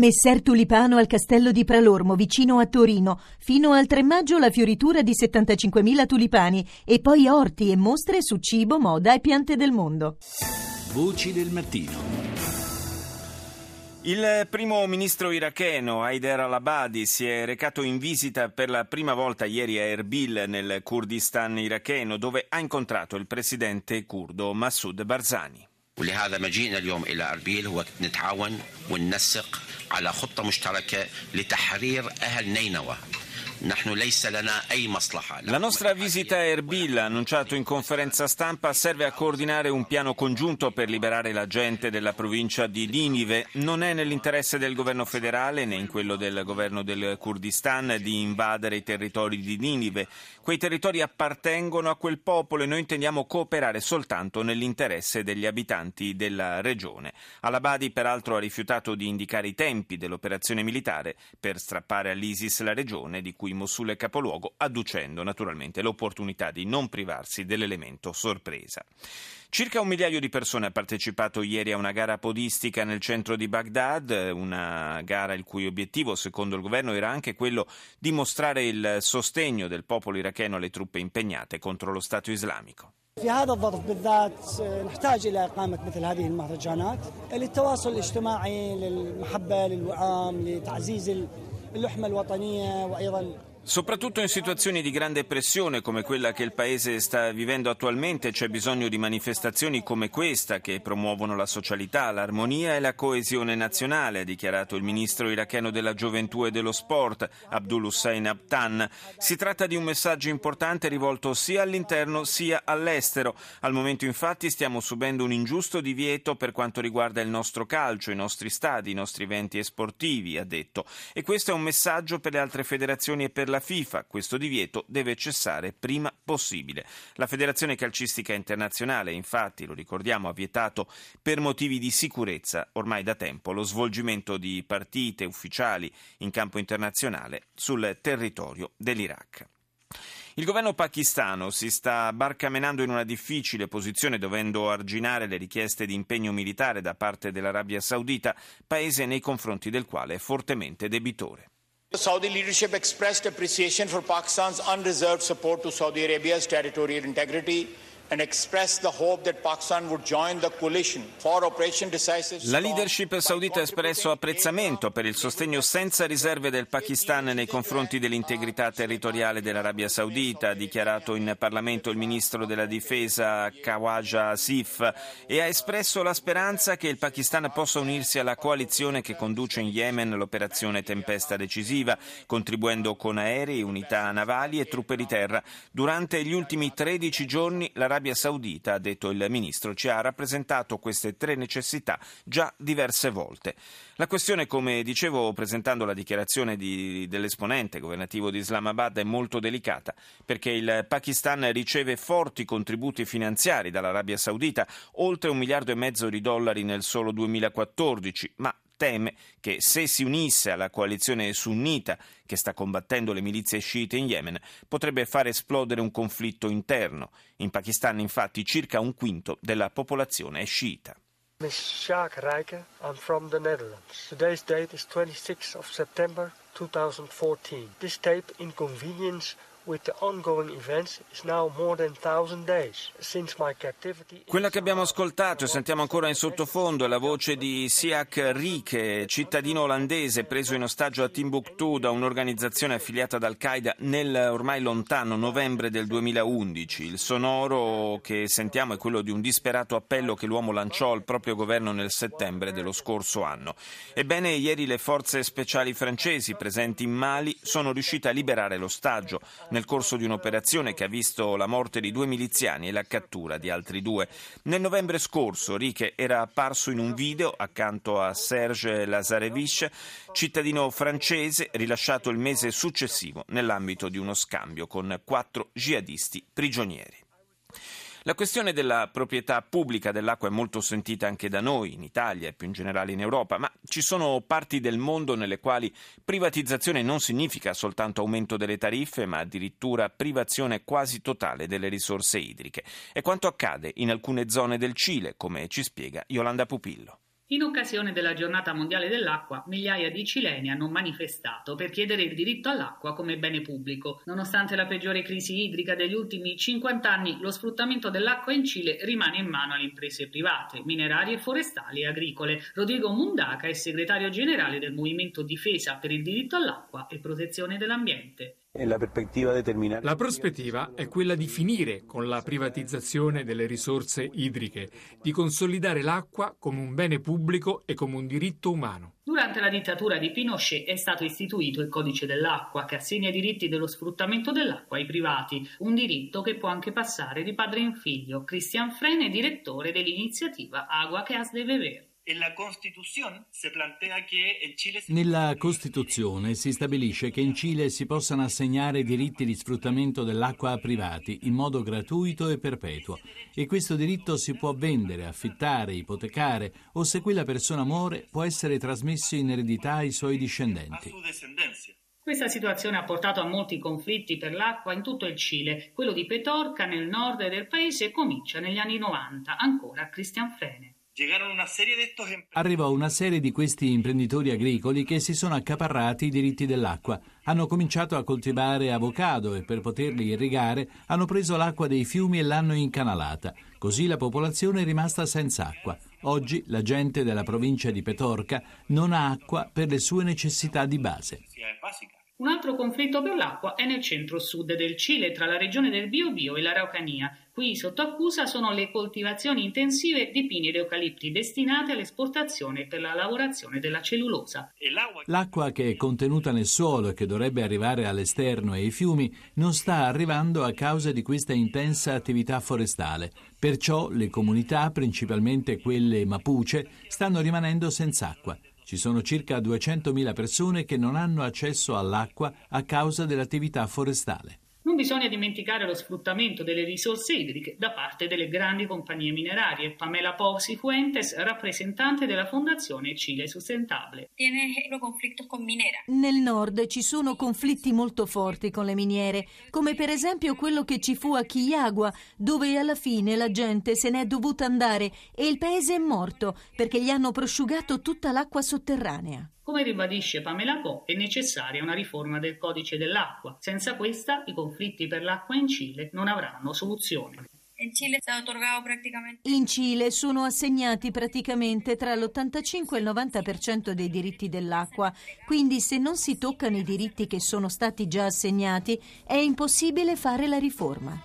Messer Tulipano al castello di Pralormo, vicino a Torino. Fino al 3 maggio la fioritura di 75.000 tulipani e poi orti e mostre su cibo, moda e piante del mondo. Voci del mattino. Il primo ministro iracheno Haider al-Abadi si è recato in visita per la prima volta ieri a Erbil nel Kurdistan iracheno dove ha incontrato il presidente curdo Massoud Barzani. ولهذا ما جئنا اليوم إلى أربيل هو نتعاون وننسق على خطة مشتركة لتحرير أهل نينوى. La nostra visita a Erbil, annunciato in conferenza stampa, serve a coordinare un piano congiunto per liberare la gente della provincia di Ninive. Non è nell'interesse del governo federale né in quello del governo del Kurdistan di invadere i territori di Ninive. Quei territori appartengono a quel popolo e noi intendiamo cooperare soltanto nell'interesse degli abitanti della regione. Al-Abadi peraltro ha rifiutato di indicare i tempi dell'operazione militare per strappare all'ISIS la regione di cui cui Mosul è capoluogo, adducendo naturalmente l'opportunità di non privarsi dell'elemento sorpresa. Circa un migliaio di persone ha partecipato ieri a una gara podistica nel centro di Baghdad, una gara il cui obiettivo, secondo il governo, era anche quello di mostrare il sostegno del popolo iracheno alle truppe impegnate contro lo Stato islamico. في هذا الظرف بالذات نحتاج الى اقامه مثل هذه المهرجانات للتواصل الاجتماعي للمحبه للوئام لتعزيز اللحمة الوطنية وأيضا Soprattutto in situazioni di grande pressione come quella che il Paese sta vivendo attualmente c'è bisogno di manifestazioni come questa che promuovono la socialità, l'armonia e la coesione nazionale, ha dichiarato il ministro iracheno della gioventù e dello sport, Abdul Hussein Abtan. Si tratta di un messaggio importante rivolto sia all'interno sia all'estero. Al momento infatti stiamo subendo un ingiusto divieto per quanto riguarda il nostro calcio, i nostri stadi, i nostri eventi sportivi, ha detto. E questo è un messaggio per le altre federazioni e per la FIFA. Questo divieto deve cessare prima possibile. La Federazione Calcistica Internazionale, infatti, lo ricordiamo, ha vietato per motivi di sicurezza ormai da tempo lo svolgimento di partite ufficiali in campo internazionale sul territorio dell'Iraq. Il governo pakistano si sta barcamenando in una difficile posizione dovendo arginare le richieste di impegno militare da parte dell'Arabia Saudita, paese nei confronti del quale è fortemente debitore. The Saudi leadership expressed appreciation for Pakistan's unreserved support to Saudi Arabia's territorial integrity la leadership saudita ha espresso apprezzamento per il sostegno senza riserve del Pakistan nei confronti dell'integrità territoriale dell'Arabia Saudita, ha dichiarato in Parlamento il ministro della difesa Khawaja Asif, e ha espresso la speranza che il Pakistan possa unirsi alla coalizione che conduce in Yemen l'operazione Tempesta decisiva, contribuendo con aerei, unità navali e truppe di terra. Durante gli ultimi 13 giorni l'Arabia l'Arabia Saudita, ha detto il ministro, ci ha rappresentato queste tre necessità già diverse volte. La questione, come dicevo presentando la dichiarazione di, dell'esponente governativo di Islamabad, è molto delicata perché il Pakistan riceve forti contributi finanziari dall'Arabia Saudita, oltre un miliardo e mezzo di dollari nel solo 2014, ma teme che se si unisse alla coalizione sunnita che sta combattendo le milizie sciite in Yemen potrebbe far esplodere un conflitto interno. In Pakistan infatti circa un quinto della popolazione è sciita. Ms. Sjaak Rijken, I'm from the Netherlands. Today's date is 26th of September 2014. This tape inconvenience quella che abbiamo ascoltato e sentiamo ancora in sottofondo è la voce di Siak Rike, cittadino olandese preso in ostaggio a Timbuktu da un'organizzazione affiliata ad Al-Qaeda nel ormai lontano novembre del 2011. Il sonoro che sentiamo è quello di un disperato appello che l'uomo lanciò al proprio governo nel settembre dello scorso anno. Ebbene, ieri le forze speciali francesi presenti in Mali sono riuscite a liberare l'ostaggio nel corso di un'operazione che ha visto la morte di due miliziani e la cattura di altri due. Nel novembre scorso Rike era apparso in un video accanto a Serge Lazarevich, cittadino francese rilasciato il mese successivo nell'ambito di uno scambio con quattro jihadisti prigionieri. La questione della proprietà pubblica dell'acqua è molto sentita anche da noi, in Italia e più in generale in Europa, ma ci sono parti del mondo nelle quali privatizzazione non significa soltanto aumento delle tariffe, ma addirittura privazione quasi totale delle risorse idriche. È quanto accade in alcune zone del Cile, come ci spiega Yolanda Pupillo. In occasione della giornata mondiale dell'acqua, migliaia di cileni hanno manifestato per chiedere il diritto all'acqua come bene pubblico. Nonostante la peggiore crisi idrica degli ultimi 50 anni, lo sfruttamento dell'acqua in Cile rimane in mano alle imprese private, minerarie, forestali e agricole. Rodrigo Mundaca è segretario generale del Movimento Difesa per il diritto all'acqua e protezione dell'ambiente. La prospettiva è quella di finire con la privatizzazione delle risorse idriche, di consolidare l'acqua come un bene pubblico e come un diritto umano. Durante la dittatura di Pinochet è stato istituito il codice dell'acqua che assegna i diritti dello sfruttamento dell'acqua ai privati, un diritto che può anche passare di padre in figlio. Christian Frene, direttore dell'iniziativa Agua che has de beber. Nella Costituzione si stabilisce che in Cile si possano assegnare diritti di sfruttamento dell'acqua a privati in modo gratuito e perpetuo e questo diritto si può vendere, affittare, ipotecare o se quella persona muore può essere trasmesso in eredità ai suoi discendenti. Questa situazione ha portato a molti conflitti per l'acqua in tutto il Cile. Quello di Petorca nel nord del paese comincia negli anni 90, ancora Christian Frene. Arrivò una serie di questi imprenditori agricoli che si sono accaparrati i diritti dell'acqua. Hanno cominciato a coltivare avocado e per poterli irrigare hanno preso l'acqua dei fiumi e l'hanno incanalata. Così la popolazione è rimasta senza acqua. Oggi la gente della provincia di Petorca non ha acqua per le sue necessità di base. Un altro conflitto per l'acqua è nel centro-sud del Cile, tra la regione del Biobío e l'Araucania. Qui sotto accusa sono le coltivazioni intensive di pini ed eucalipti destinate all'esportazione per la lavorazione della cellulosa. L'acqua che è contenuta nel suolo e che dovrebbe arrivare all'esterno e ai fiumi non sta arrivando a causa di questa intensa attività forestale. Perciò le comunità, principalmente quelle mapuche, stanno rimanendo senza acqua. Ci sono circa 200.000 persone che non hanno accesso all'acqua a causa dell'attività forestale. Non bisogna dimenticare lo sfruttamento delle risorse idriche da parte delle grandi compagnie minerarie. Pamela Posi Fuentes, rappresentante della Fondazione Cile Sustentable. Nel nord ci sono conflitti molto forti con le miniere, come per esempio quello che ci fu a Quillagua, dove alla fine la gente se n'è dovuta andare e il paese è morto perché gli hanno prosciugato tutta l'acqua sotterranea. Come ribadisce Pamela Po, è necessaria una riforma del codice dell'acqua. Senza questa i conflitti per l'acqua in Cile non avranno soluzione. In Cile sono assegnati praticamente tra l'85 e il 90% dei diritti dell'acqua, quindi se non si toccano i diritti che sono stati già assegnati è impossibile fare la riforma.